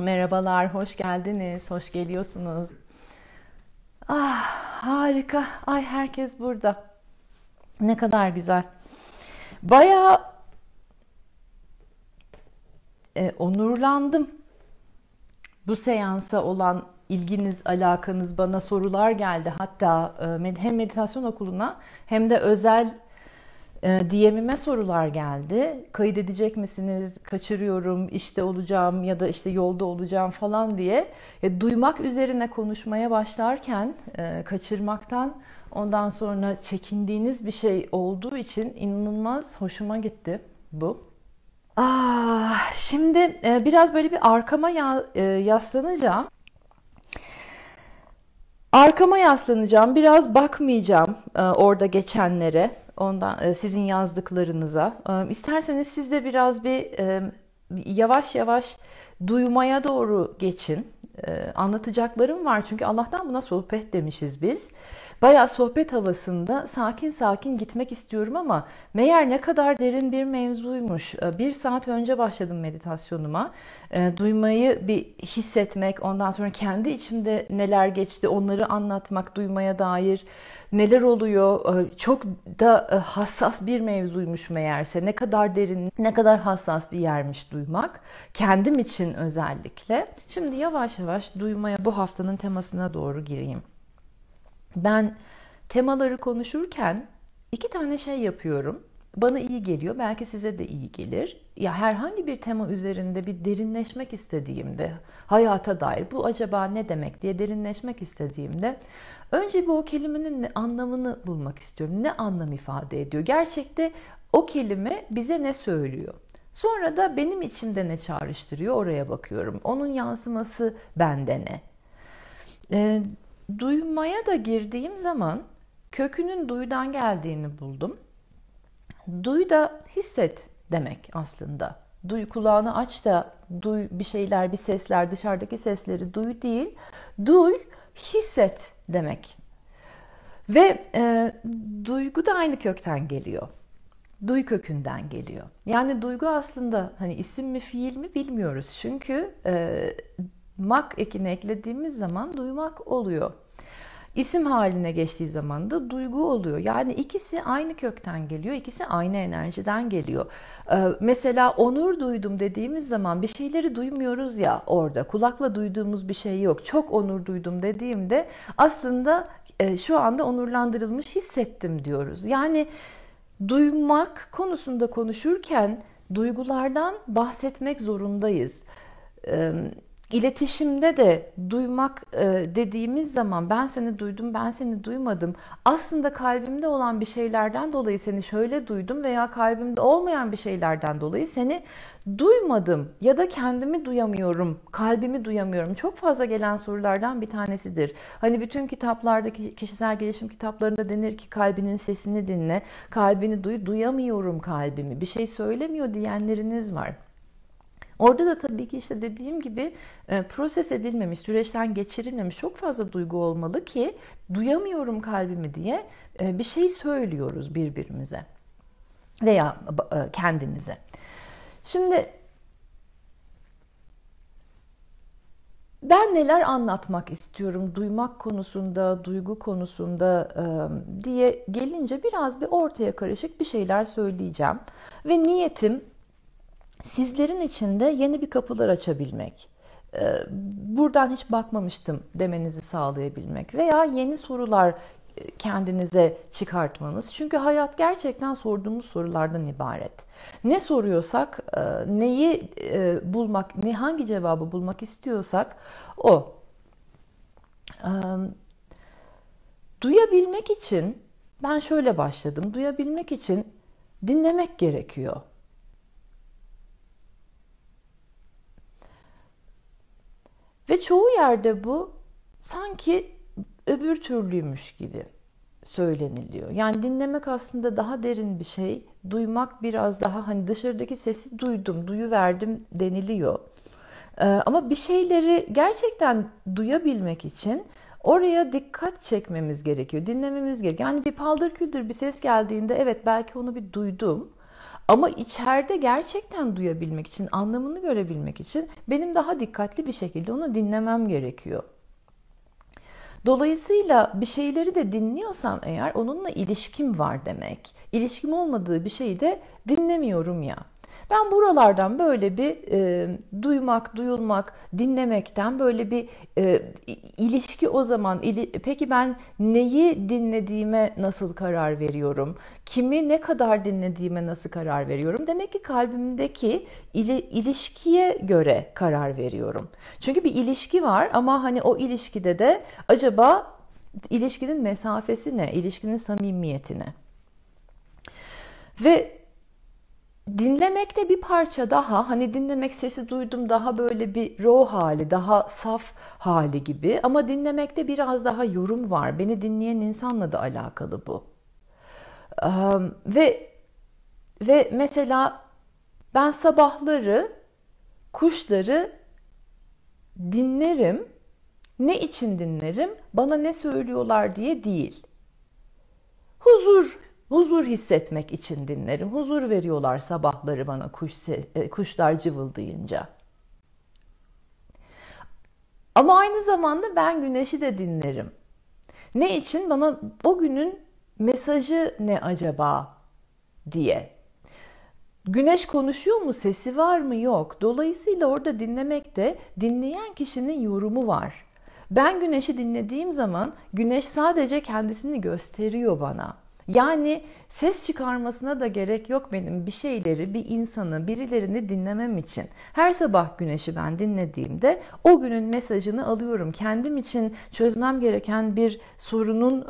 Merhabalar, hoş geldiniz, hoş geliyorsunuz. Ah, harika. Ay herkes burada. Ne kadar güzel. Bayağı e, onurlandım. Bu seansa olan ilginiz, alakanız bana sorular geldi. Hatta e, hem meditasyon okuluna hem de özel DM'ime sorular geldi. Kaydedecek misiniz? Kaçırıyorum, işte olacağım ya da işte yolda olacağım falan diye. E, duymak üzerine konuşmaya başlarken e, kaçırmaktan ondan sonra çekindiğiniz bir şey olduğu için inanılmaz hoşuma gitti bu. Ah, şimdi e, biraz böyle bir arkama ya, e, yaslanacağım. Arkama yaslanacağım, biraz bakmayacağım e, orada geçenlere, ondan e, sizin yazdıklarınıza. E, isterseniz siz de biraz bir e, yavaş yavaş duymaya doğru geçin. Anlatacaklarım var çünkü Allah'tan buna sohbet demişiz biz. Bayağı sohbet havasında sakin sakin gitmek istiyorum ama meğer ne kadar derin bir mevzuymuş. Ee, bir saat önce başladım meditasyonuma. E, duymayı bir hissetmek, ondan sonra kendi içimde neler geçti onları anlatmak, duymaya dair neler oluyor. E, çok da e, hassas bir mevzuymuş meğerse. Ne kadar derin, ne kadar hassas bir yermiş duymak. Kendim için özellikle. Şimdi yavaş yavaş duymaya bu haftanın temasına doğru gireyim. Ben temaları konuşurken iki tane şey yapıyorum. Bana iyi geliyor, belki size de iyi gelir. Ya herhangi bir tema üzerinde bir derinleşmek istediğimde, hayata dair bu acaba ne demek diye derinleşmek istediğimde önce bu o kelimenin anlamını bulmak istiyorum. Ne anlam ifade ediyor? Gerçekte o kelime bize ne söylüyor? Sonra da benim içimde ne çağrıştırıyor oraya bakıyorum. Onun yansıması bende ne? Ee, duymaya da girdiğim zaman kökünün duyudan geldiğini buldum. Duy da hisset demek aslında. Duy kulağını aç da duy bir şeyler, bir sesler, dışarıdaki sesleri duy değil. Duy, hisset demek. Ve e, duygu da aynı kökten geliyor. Duy kökünden geliyor. Yani duygu aslında hani isim mi fiil mi bilmiyoruz. Çünkü e, mak ekini eklediğimiz zaman duymak oluyor. İsim haline geçtiği zaman da duygu oluyor. Yani ikisi aynı kökten geliyor, ikisi aynı enerjiden geliyor. Ee, mesela onur duydum dediğimiz zaman bir şeyleri duymuyoruz ya orada. Kulakla duyduğumuz bir şey yok. Çok onur duydum dediğimde aslında e, şu anda onurlandırılmış hissettim diyoruz. Yani duymak konusunda konuşurken duygulardan bahsetmek zorundayız. Ee, İletişimde de duymak e, dediğimiz zaman ben seni duydum, ben seni duymadım. Aslında kalbimde olan bir şeylerden dolayı seni şöyle duydum veya kalbimde olmayan bir şeylerden dolayı seni duymadım ya da kendimi duyamıyorum, kalbimi duyamıyorum. Çok fazla gelen sorulardan bir tanesidir. Hani bütün kitaplardaki kişisel gelişim kitaplarında denir ki kalbinin sesini dinle, kalbini duy, duyamıyorum kalbimi. Bir şey söylemiyor diyenleriniz var. Orada da tabii ki işte dediğim gibi e, proses edilmemiş, süreçten geçirilmemiş çok fazla duygu olmalı ki duyamıyorum kalbimi diye e, bir şey söylüyoruz birbirimize veya e, kendinize. Şimdi ben neler anlatmak istiyorum duymak konusunda, duygu konusunda diye gelince biraz bir ortaya karışık bir şeyler söyleyeceğim. Ve niyetim sizlerin içinde yeni bir kapılar açabilmek, e, buradan hiç bakmamıştım demenizi sağlayabilmek veya yeni sorular e, kendinize çıkartmanız. Çünkü hayat gerçekten sorduğumuz sorulardan ibaret. Ne soruyorsak, e, neyi bulmak, ne hangi cevabı bulmak istiyorsak o. Duyabilmek için ben şöyle başladım. Duyabilmek için dinlemek gerekiyor. Ve çoğu yerde bu sanki öbür türlüymüş gibi söyleniliyor. Yani dinlemek aslında daha derin bir şey. Duymak biraz daha hani dışarıdaki sesi duydum, duyu verdim deniliyor. Ee, ama bir şeyleri gerçekten duyabilmek için oraya dikkat çekmemiz gerekiyor, dinlememiz gerekiyor. Yani bir paldır küldür bir ses geldiğinde evet belki onu bir duydum Ama içeride gerçekten duyabilmek için, anlamını görebilmek için benim daha dikkatli bir şekilde onu dinlemem gerekiyor. Dolayısıyla bir şeyleri de dinliyorsam eğer onunla ilişkim var demek. İlişkim olmadığı bir şeyi de dinlemiyorum ya. Ben buralardan böyle bir e, duymak, duyulmak, dinlemekten böyle bir e, ilişki o zaman. Ili, peki ben neyi dinlediğime nasıl karar veriyorum? Kimi ne kadar dinlediğime nasıl karar veriyorum? Demek ki kalbimdeki ili, ilişkiye göre karar veriyorum. Çünkü bir ilişki var ama hani o ilişkide de acaba ilişkinin mesafesi ne? İlişkinin samimiyeti ne? Ve Dinlemekte bir parça daha hani dinlemek sesi duydum daha böyle bir raw hali, daha saf hali gibi ama dinlemekte biraz daha yorum var. Beni dinleyen insanla da alakalı bu. Ee, ve ve mesela ben sabahları kuşları dinlerim. Ne için dinlerim? Bana ne söylüyorlar diye değil. Huzur Huzur hissetmek için dinlerim. Huzur veriyorlar sabahları bana kuş ses, e, kuşlar cıvıldayınca. Ama aynı zamanda ben güneşi de dinlerim. Ne için? Bana o günün mesajı ne acaba diye. Güneş konuşuyor mu? Sesi var mı? Yok. Dolayısıyla orada dinlemekte dinleyen kişinin yorumu var. Ben güneşi dinlediğim zaman güneş sadece kendisini gösteriyor bana. Yani ses çıkarmasına da gerek yok benim bir şeyleri, bir insanı, birilerini dinlemem için. Her sabah güneşi ben dinlediğimde o günün mesajını alıyorum. Kendim için çözmem gereken bir sorunun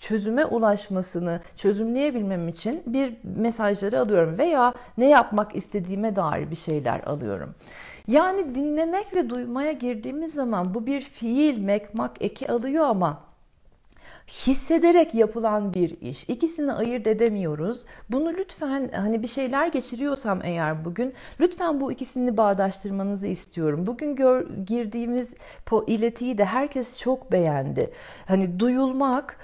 çözüme ulaşmasını çözümleyebilmem için bir mesajları alıyorum veya ne yapmak istediğime dair bir şeyler alıyorum. Yani dinlemek ve duymaya girdiğimiz zaman bu bir fiil, mekmak, eki alıyor ama hissederek yapılan bir iş. İkisini ayırt edemiyoruz. Bunu lütfen hani bir şeyler geçiriyorsam eğer bugün lütfen bu ikisini bağdaştırmanızı istiyorum. Bugün gör, girdiğimiz iletiyi de herkes çok beğendi. Hani duyulmak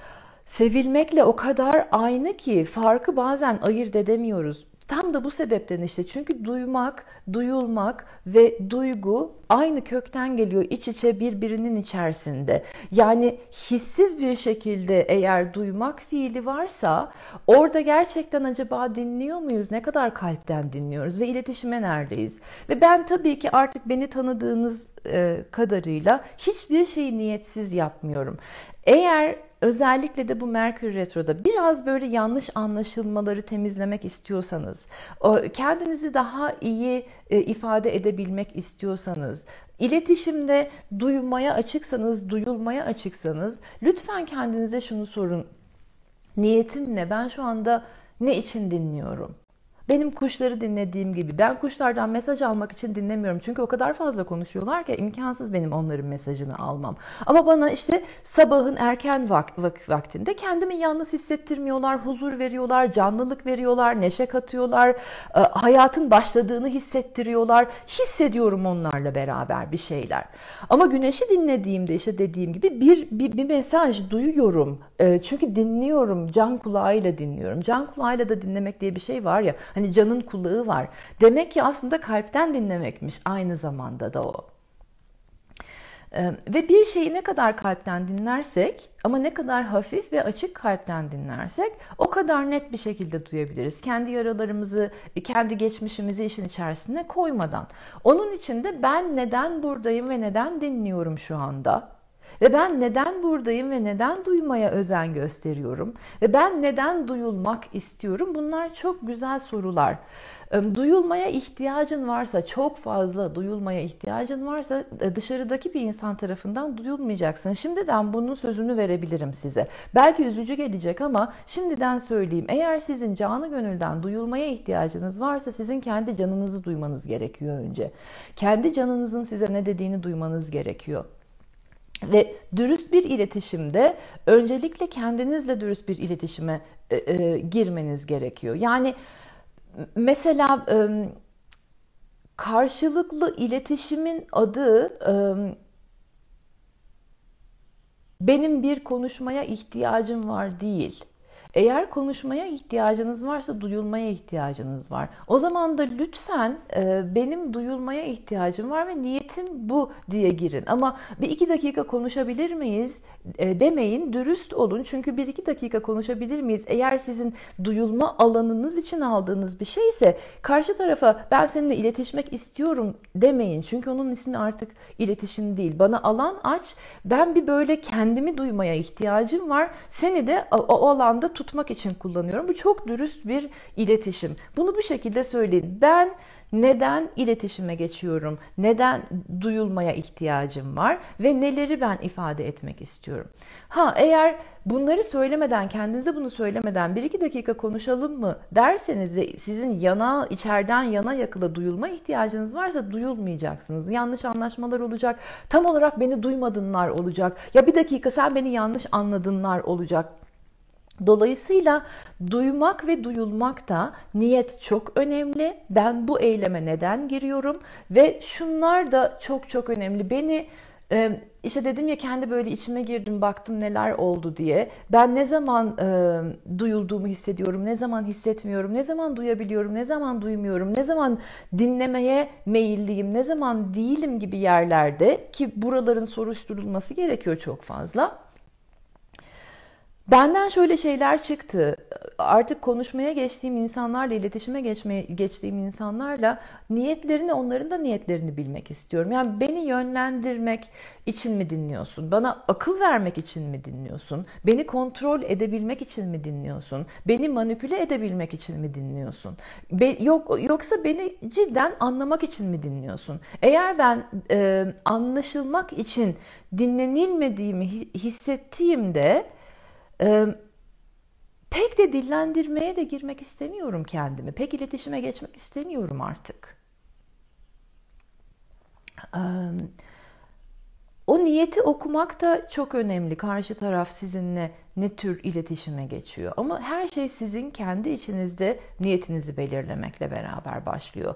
sevilmekle o kadar aynı ki farkı bazen ayırt edemiyoruz. Tam da bu sebepten işte çünkü duymak, duyulmak ve duygu aynı kökten geliyor iç içe birbirinin içerisinde. Yani hissiz bir şekilde eğer duymak fiili varsa orada gerçekten acaba dinliyor muyuz? Ne kadar kalpten dinliyoruz ve iletişime neredeyiz? Ve ben tabii ki artık beni tanıdığınız e, kadarıyla hiçbir şeyi niyetsiz yapmıyorum. Eğer özellikle de bu Merkür Retro'da biraz böyle yanlış anlaşılmaları temizlemek istiyorsanız, kendinizi daha iyi e, ifade edebilmek istiyorsanız, iletişimde duymaya açıksanız, duyulmaya açıksanız lütfen kendinize şunu sorun. Niyetim ne? Ben şu anda ne için dinliyorum? Benim kuşları dinlediğim gibi. Ben kuşlardan mesaj almak için dinlemiyorum. Çünkü o kadar fazla konuşuyorlar ki imkansız benim onların mesajını almam. Ama bana işte sabahın erken vak vak vaktinde kendimi yalnız hissettirmiyorlar, huzur veriyorlar, canlılık veriyorlar, neşe katıyorlar, e, hayatın başladığını hissettiriyorlar. Hissediyorum onlarla beraber bir şeyler. Ama güneşi dinlediğimde işte dediğim gibi bir, bir, bir mesaj duyuyorum. E, çünkü dinliyorum, can kulağıyla dinliyorum. Can kulağıyla da dinlemek diye bir şey var ya. Hani canın kulağı var. Demek ki aslında kalpten dinlemekmiş aynı zamanda da o. Ee, ve bir şeyi ne kadar kalpten dinlersek ama ne kadar hafif ve açık kalpten dinlersek o kadar net bir şekilde duyabiliriz. Kendi yaralarımızı, kendi geçmişimizi işin içerisine koymadan. Onun için de ben neden buradayım ve neden dinliyorum şu anda? Ve ben neden buradayım ve neden duymaya özen gösteriyorum? Ve ben neden duyulmak istiyorum? Bunlar çok güzel sorular. Duyulmaya ihtiyacın varsa, çok fazla duyulmaya ihtiyacın varsa e, dışarıdaki bir insan tarafından duyulmayacaksın. Şimdiden bunun sözünü verebilirim size. Belki üzücü gelecek ama şimdiden söyleyeyim. Eğer sizin canı gönülden duyulmaya ihtiyacınız varsa sizin kendi canınızı duymanız gerekiyor önce. Kendi canınızın size ne dediğini duymanız gerekiyor. Ve dürüst bir iletişimde öncelikle kendinizle dürüst bir iletişime e, e, girmeniz gerekiyor. Yani mesela e, karşılıklı iletişimin adı e, benim bir konuşmaya ihtiyacım var değil. Eğer konuşmaya ihtiyacınız varsa duyulmaya ihtiyacınız var. O zaman da lütfen e, benim duyulmaya ihtiyacım var ve niyetim bu diye girin. Ama bir iki dakika konuşabilir miyiz e, demeyin, dürüst olun. Çünkü bir iki dakika konuşabilir miyiz? Eğer sizin duyulma alanınız için aldığınız bir şeyse karşı tarafa ben seninle iletişmek istiyorum demeyin. Çünkü onun ismi artık iletişim değil. Bana alan aç. Ben bir böyle kendimi duymaya ihtiyacım var. Seni de o, o alanda tutmak için kullanıyorum. Bu çok dürüst bir iletişim. Bunu bu şekilde söyleyin. Ben neden iletişime geçiyorum? Neden duyulmaya ihtiyacım var ve neleri ben ifade etmek istiyorum? Ha eğer bunları söylemeden, kendinize bunu söylemeden bir iki dakika konuşalım mı derseniz ve sizin yana içeriden yana yakıla duyulma ihtiyacınız varsa duyulmayacaksınız. Yanlış anlaşmalar olacak. Tam olarak beni duymadınlar olacak. Ya bir dakika sen beni yanlış anladınlar olacak. Dolayısıyla duymak ve duyulmak da niyet çok önemli. Ben bu eyleme neden giriyorum ve şunlar da çok çok önemli. Beni e, işte dedim ya kendi böyle içime girdim baktım neler oldu diye. Ben ne zaman e, duyulduğumu hissediyorum, ne zaman hissetmiyorum, ne zaman duyabiliyorum, ne zaman duymuyorum, ne zaman dinlemeye meyilliyim, ne zaman değilim gibi yerlerde ki buraların soruşturulması gerekiyor çok fazla. Benden şöyle şeyler çıktı. Artık konuşmaya geçtiğim insanlarla, iletişime geçmeye, geçtiğim insanlarla niyetlerini, onların da niyetlerini bilmek istiyorum. Yani beni yönlendirmek için mi dinliyorsun? Bana akıl vermek için mi dinliyorsun? Beni kontrol edebilmek için mi dinliyorsun? Beni manipüle edebilmek için mi dinliyorsun? Be, yok Yoksa beni cidden anlamak için mi dinliyorsun? Eğer ben e, anlaşılmak için dinlenilmediğimi hissettiğimde ee, pek de dillendirmeye de girmek istemiyorum kendimi. Pek iletişime geçmek istemiyorum artık. Ee, o niyeti okumak da çok önemli. Karşı taraf sizinle ne tür iletişime geçiyor. Ama her şey sizin kendi içinizde niyetinizi belirlemekle beraber başlıyor.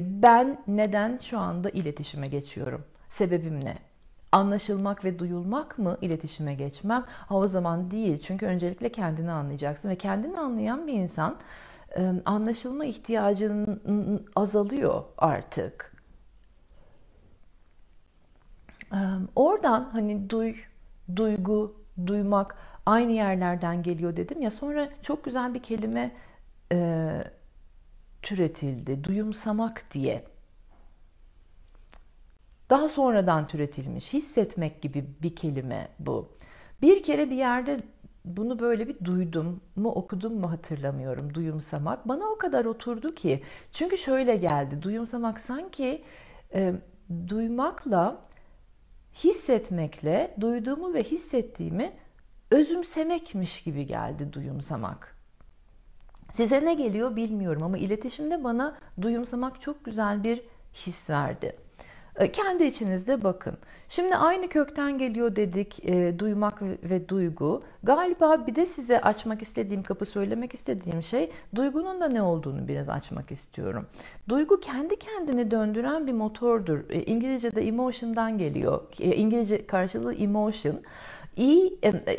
Ben neden şu anda iletişime geçiyorum? Sebebim ne? Anlaşılmak ve duyulmak mı iletişime geçmem? Ha o zaman değil. Çünkü öncelikle kendini anlayacaksın ve kendini anlayan bir insan anlaşılma ihtiyacının azalıyor artık. Oradan hani duy, duygu, duymak aynı yerlerden geliyor dedim ya sonra çok güzel bir kelime e, türetildi. Duyumsamak diye daha sonradan türetilmiş, hissetmek gibi bir kelime bu. Bir kere bir yerde bunu böyle bir duydum mu okudum mu hatırlamıyorum duyumsamak. Bana o kadar oturdu ki. Çünkü şöyle geldi. Duyumsamak sanki e, duymakla hissetmekle duyduğumu ve hissettiğimi özümsemekmiş gibi geldi duyumsamak. Size ne geliyor bilmiyorum ama iletişimde bana duyumsamak çok güzel bir his verdi. E, kendi içinizde bakın. Şimdi aynı kökten geliyor dedik e, duymak ve duygu. Galiba bir de size açmak istediğim kapı söylemek istediğim şey duygunun da ne olduğunu biraz açmak istiyorum. Duygu kendi kendini döndüren bir motordur. E, İngilizce'de emotion'dan geliyor. E, İngilizce karşılığı emotion. E,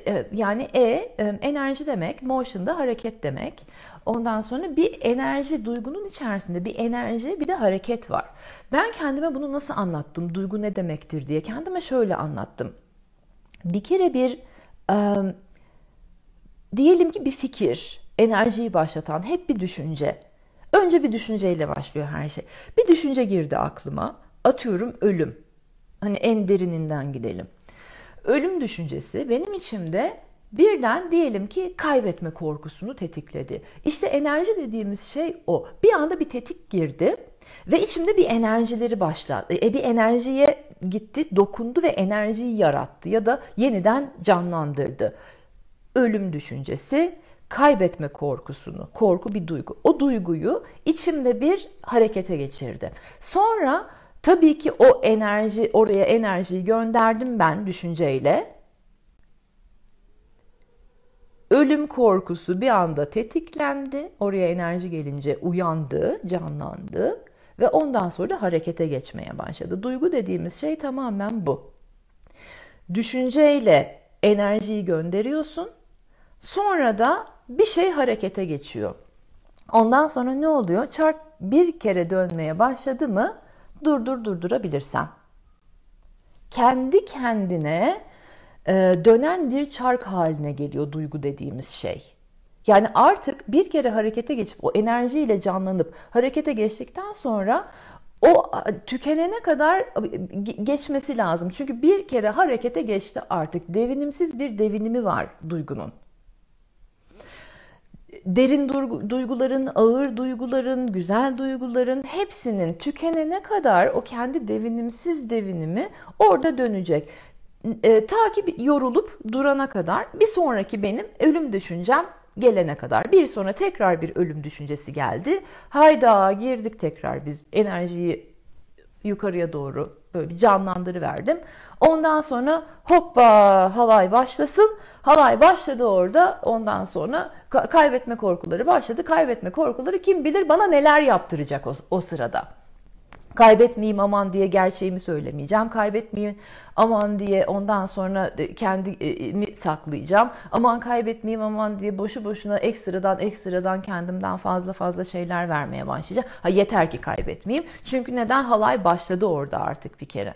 e, yani E enerji demek, motion da hareket demek. Ondan sonra bir enerji, duygunun içerisinde bir enerji, bir de hareket var. Ben kendime bunu nasıl anlattım, duygu ne demektir diye kendime şöyle anlattım. Bir kere bir, e, diyelim ki bir fikir, enerjiyi başlatan hep bir düşünce. Önce bir düşünceyle başlıyor her şey. Bir düşünce girdi aklıma. Atıyorum ölüm. Hani en derininden gidelim. Ölüm düşüncesi benim içimde birden diyelim ki kaybetme korkusunu tetikledi. İşte enerji dediğimiz şey o. Bir anda bir tetik girdi ve içimde bir enerjileri başladı. E, bir enerjiye gitti, dokundu ve enerjiyi yarattı ya da yeniden canlandırdı. Ölüm düşüncesi, kaybetme korkusunu, korku bir duygu. O duyguyu içimde bir harekete geçirdi. Sonra tabii ki o enerji, oraya enerjiyi gönderdim ben düşünceyle Ölüm korkusu bir anda tetiklendi. Oraya enerji gelince uyandı, canlandı ve ondan sonra harekete geçmeye başladı. Duygu dediğimiz şey tamamen bu. Düşünceyle enerjiyi gönderiyorsun. Sonra da bir şey harekete geçiyor. Ondan sonra ne oluyor? Çark bir kere dönmeye başladı mı durdur durdurabilirsen. Kendi kendine e, dönen bir çark haline geliyor duygu dediğimiz şey. Yani artık bir kere harekete geçip o enerjiyle canlanıp harekete geçtikten sonra o tükenene kadar geçmesi lazım. Çünkü bir kere harekete geçti artık. Devinimsiz bir devinimi var duygunun derin duyguların, ağır duyguların, güzel duyguların hepsinin tükenene kadar o kendi devinimsiz devinimi orada dönecek. E, ta ki yorulup durana kadar bir sonraki benim ölüm düşüncem gelene kadar. Bir sonra tekrar bir ölüm düşüncesi geldi. Hayda girdik tekrar biz enerjiyi yukarıya doğru böyle bir canlandırıverdim. Ondan sonra hoppa halay başlasın. Halay başladı orada. Ondan sonra kaybetme korkuları başladı. Kaybetme korkuları kim bilir bana neler yaptıracak o, o sırada. Kaybetmeyeyim aman diye gerçeğimi söylemeyeceğim. Kaybetmeyeyim aman diye ondan sonra kendimi saklayacağım. Aman kaybetmeyeyim aman diye boşu boşuna ekstradan ekstradan kendimden fazla fazla şeyler vermeye başlayacağım. Ha yeter ki kaybetmeyeyim. Çünkü neden halay başladı orada artık bir kere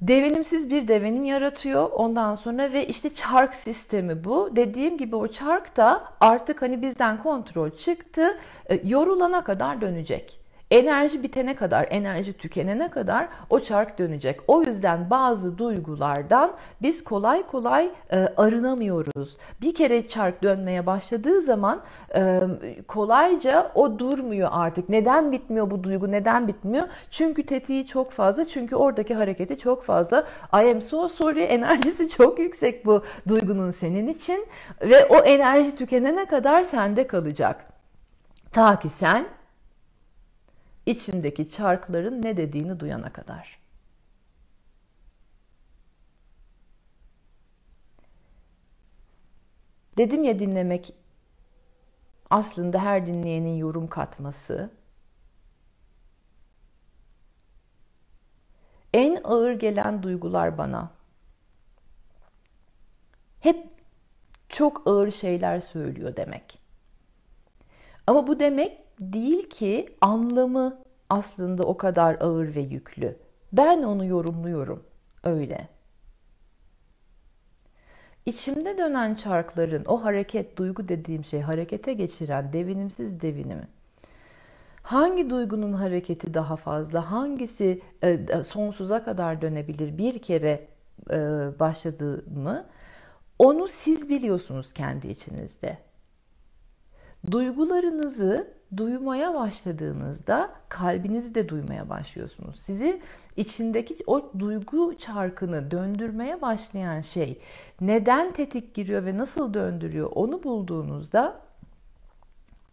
devinimsiz bir devenim yaratıyor ondan sonra ve işte çark sistemi bu. Dediğim gibi o çark da artık hani bizden kontrol çıktı. E, yorulana kadar dönecek. Enerji bitene kadar, enerji tükenene kadar o çark dönecek. O yüzden bazı duygulardan biz kolay kolay e, arınamıyoruz. Bir kere çark dönmeye başladığı zaman e, kolayca o durmuyor artık. Neden bitmiyor bu duygu? Neden bitmiyor? Çünkü tetiği çok fazla. Çünkü oradaki hareketi çok fazla. I am so sorry enerjisi çok yüksek bu duygunun senin için ve o enerji tükenene kadar sende kalacak. Ta ki sen içindeki çarkların ne dediğini duyana kadar. Dedim ya dinlemek aslında her dinleyenin yorum katması. En ağır gelen duygular bana hep çok ağır şeyler söylüyor demek. Ama bu demek değil ki anlamı aslında o kadar ağır ve yüklü. Ben onu yorumluyorum öyle. İçimde dönen çarkların o hareket, duygu dediğim şey harekete geçiren devinimsiz devinimi. Hangi duygunun hareketi daha fazla, hangisi e, sonsuza kadar dönebilir bir kere e, başladığımı onu siz biliyorsunuz kendi içinizde. Duygularınızı duymaya başladığınızda kalbinizi de duymaya başlıyorsunuz. Sizi içindeki o duygu çarkını döndürmeye başlayan şey neden tetik giriyor ve nasıl döndürüyor onu bulduğunuzda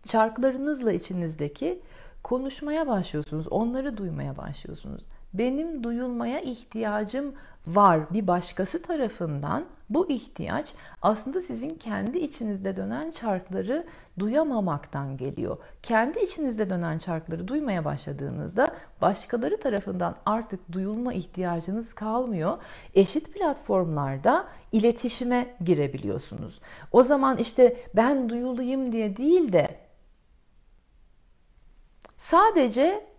çarklarınızla içinizdeki konuşmaya başlıyorsunuz. Onları duymaya başlıyorsunuz. Benim duyulmaya ihtiyacım var bir başkası tarafından bu ihtiyaç aslında sizin kendi içinizde dönen çarkları duyamamaktan geliyor. Kendi içinizde dönen çarkları duymaya başladığınızda başkaları tarafından artık duyulma ihtiyacınız kalmıyor. Eşit platformlarda iletişime girebiliyorsunuz. O zaman işte ben duyulayım diye değil de sadece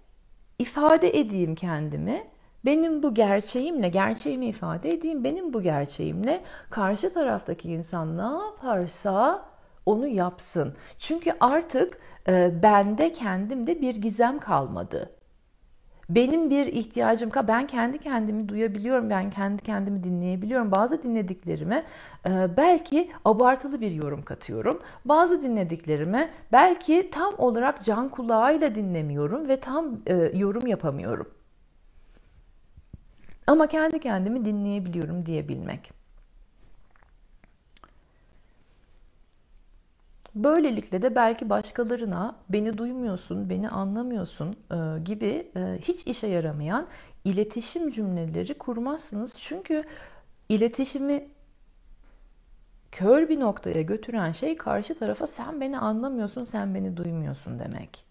ifade edeyim kendimi benim bu gerçeğimle, gerçeğimi ifade edeyim, benim bu gerçeğimle karşı taraftaki insan ne yaparsa onu yapsın. Çünkü artık e, bende kendimde bir gizem kalmadı. Benim bir ihtiyacım ka ben kendi kendimi duyabiliyorum, ben kendi kendimi dinleyebiliyorum. Bazı dinlediklerime e, belki abartılı bir yorum katıyorum. Bazı dinlediklerime belki tam olarak can kulağıyla dinlemiyorum ve tam e, yorum yapamıyorum. Ama kendi kendimi dinleyebiliyorum diyebilmek. Böylelikle de belki başkalarına beni duymuyorsun, beni anlamıyorsun e, gibi e, hiç işe yaramayan iletişim cümleleri kurmazsınız. Çünkü iletişimi kör bir noktaya götüren şey karşı tarafa sen beni anlamıyorsun, sen beni duymuyorsun demek.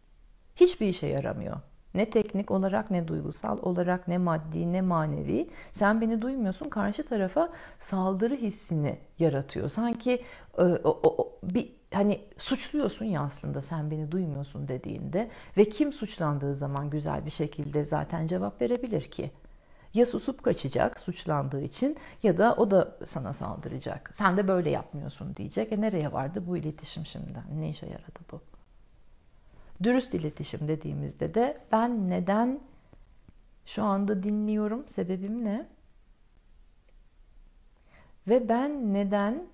Hiçbir işe yaramıyor. Ne teknik olarak ne duygusal olarak ne maddi ne manevi. Sen beni duymuyorsun karşı tarafa saldırı hissini yaratıyor. Sanki e, o, o, bir hani suçluyorsun ya aslında sen beni duymuyorsun dediğinde ve kim suçlandığı zaman güzel bir şekilde zaten cevap verebilir ki? Ya susup kaçacak suçlandığı için ya da o da sana saldıracak. Sen de böyle yapmıyorsun diyecek. E nereye vardı bu iletişim şimdi? Ne işe yaradı bu? Dürüst iletişim dediğimizde de ben neden şu anda dinliyorum, sebebim ne? Ve ben neden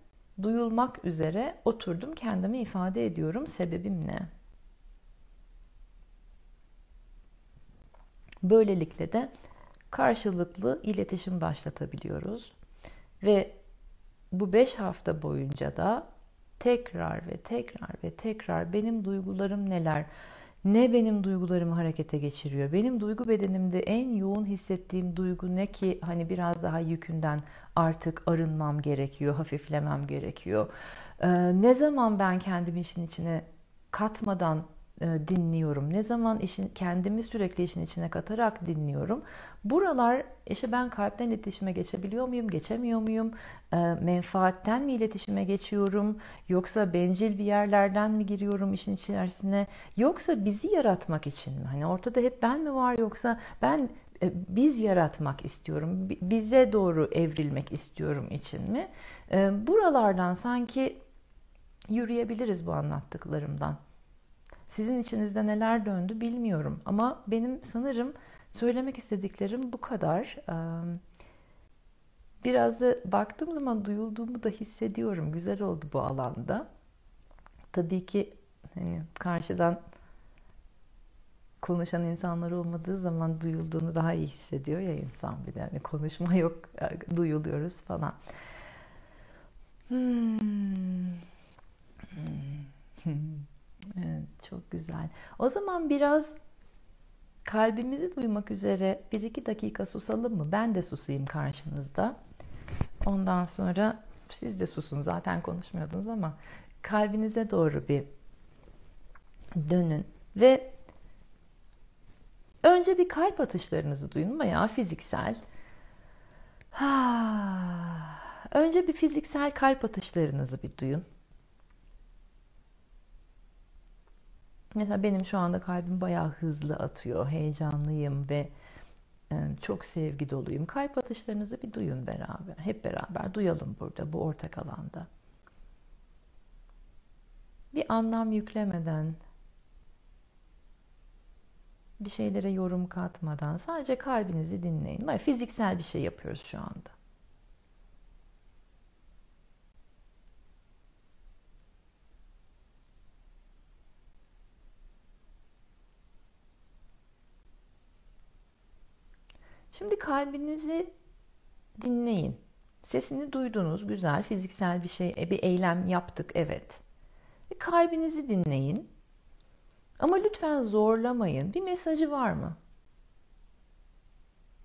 duyulmak üzere oturdum kendimi ifade ediyorum, sebebim ne? Böylelikle de karşılıklı iletişim başlatabiliyoruz. Ve bu beş hafta boyunca da tekrar ve tekrar ve tekrar benim duygularım neler, ne benim duygularımı harekete geçiriyor? Benim duygu bedenimde en yoğun hissettiğim duygu ne ki hani biraz daha yükünden artık arınmam gerekiyor, hafiflemem gerekiyor. Ee, ne zaman ben kendimi işin içine katmadan dinliyorum. Ne zaman işin kendimi sürekli işin içine katarak dinliyorum. Buralar işte ben kalpten iletişime geçebiliyor muyum, geçemiyor muyum? E, menfaatten mi iletişime geçiyorum? Yoksa bencil bir yerlerden mi giriyorum işin içerisine? Yoksa bizi yaratmak için mi? Hani ortada hep ben mi var yoksa ben e, biz yaratmak istiyorum, bize doğru evrilmek istiyorum için mi? Buralardan sanki yürüyebiliriz bu anlattıklarımdan. Sizin içinizde neler döndü bilmiyorum ama benim sanırım söylemek istediklerim bu kadar. Biraz da baktığım zaman duyulduğumu da hissediyorum. Güzel oldu bu alanda. Tabii ki hani karşıdan konuşan insanlar olmadığı zaman duyulduğunu daha iyi hissediyor ya insan bir de. Yani konuşma yok, duyuluyoruz falan. Hmm. Evet, güzel. O zaman biraz kalbimizi duymak üzere bir iki dakika susalım mı? Ben de susayım karşınızda. Ondan sonra siz de susun. Zaten konuşmuyordunuz ama kalbinize doğru bir dönün ve önce bir kalp atışlarınızı duyun veya fiziksel. Ha. Önce bir fiziksel kalp atışlarınızı bir duyun. Mesela benim şu anda kalbim bayağı hızlı atıyor, heyecanlıyım ve e, çok sevgi doluyum. Kalp atışlarınızı bir duyun beraber. Hep beraber duyalım burada bu ortak alanda. Bir anlam yüklemeden, bir şeylere yorum katmadan sadece kalbinizi dinleyin. Fiziksel bir şey yapıyoruz şu anda. Şimdi kalbinizi dinleyin. Sesini duydunuz, güzel, fiziksel bir şey, e, bir eylem yaptık, evet. E, kalbinizi dinleyin. Ama lütfen zorlamayın. Bir mesajı var mı?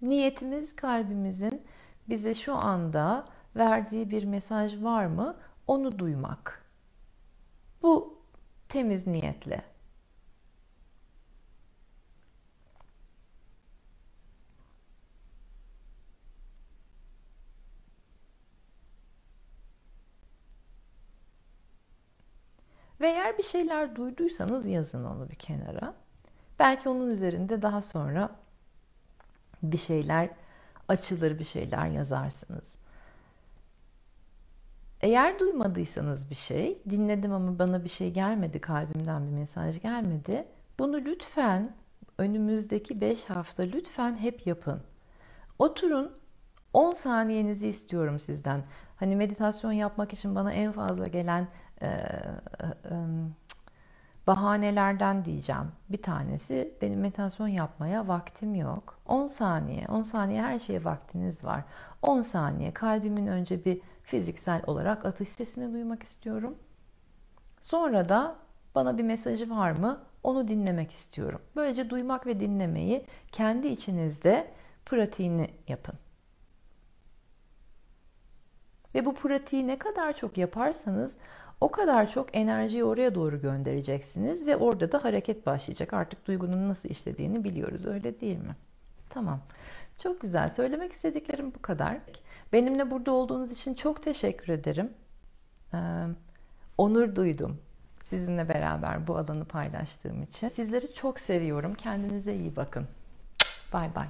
Niyetimiz kalbimizin bize şu anda verdiği bir mesaj var mı? Onu duymak. Bu temiz niyetle. Ve eğer bir şeyler duyduysanız yazın onu bir kenara. Belki onun üzerinde daha sonra bir şeyler açılır, bir şeyler yazarsınız. Eğer duymadıysanız bir şey, dinledim ama bana bir şey gelmedi, kalbimden bir mesaj gelmedi. Bunu lütfen önümüzdeki 5 hafta lütfen hep yapın. Oturun 10 saniyenizi istiyorum sizden. Hani meditasyon yapmak için bana en fazla gelen e, e, bahanelerden diyeceğim. Bir tanesi benim meditasyon yapmaya vaktim yok. 10 saniye, 10 saniye her şeye vaktiniz var. 10 saniye kalbimin önce bir fiziksel olarak atış sesini duymak istiyorum. Sonra da bana bir mesajı var mı? Onu dinlemek istiyorum. Böylece duymak ve dinlemeyi kendi içinizde pratiğini yapın. Ve bu pratiği ne kadar çok yaparsanız o kadar çok enerjiyi oraya doğru göndereceksiniz ve orada da hareket başlayacak. Artık duygunun nasıl işlediğini biliyoruz öyle değil mi? Tamam. Çok güzel. Söylemek istediklerim bu kadar. Benimle burada olduğunuz için çok teşekkür ederim. Ee, onur duydum sizinle beraber bu alanı paylaştığım için. Sizleri çok seviyorum. Kendinize iyi bakın. Bay bay.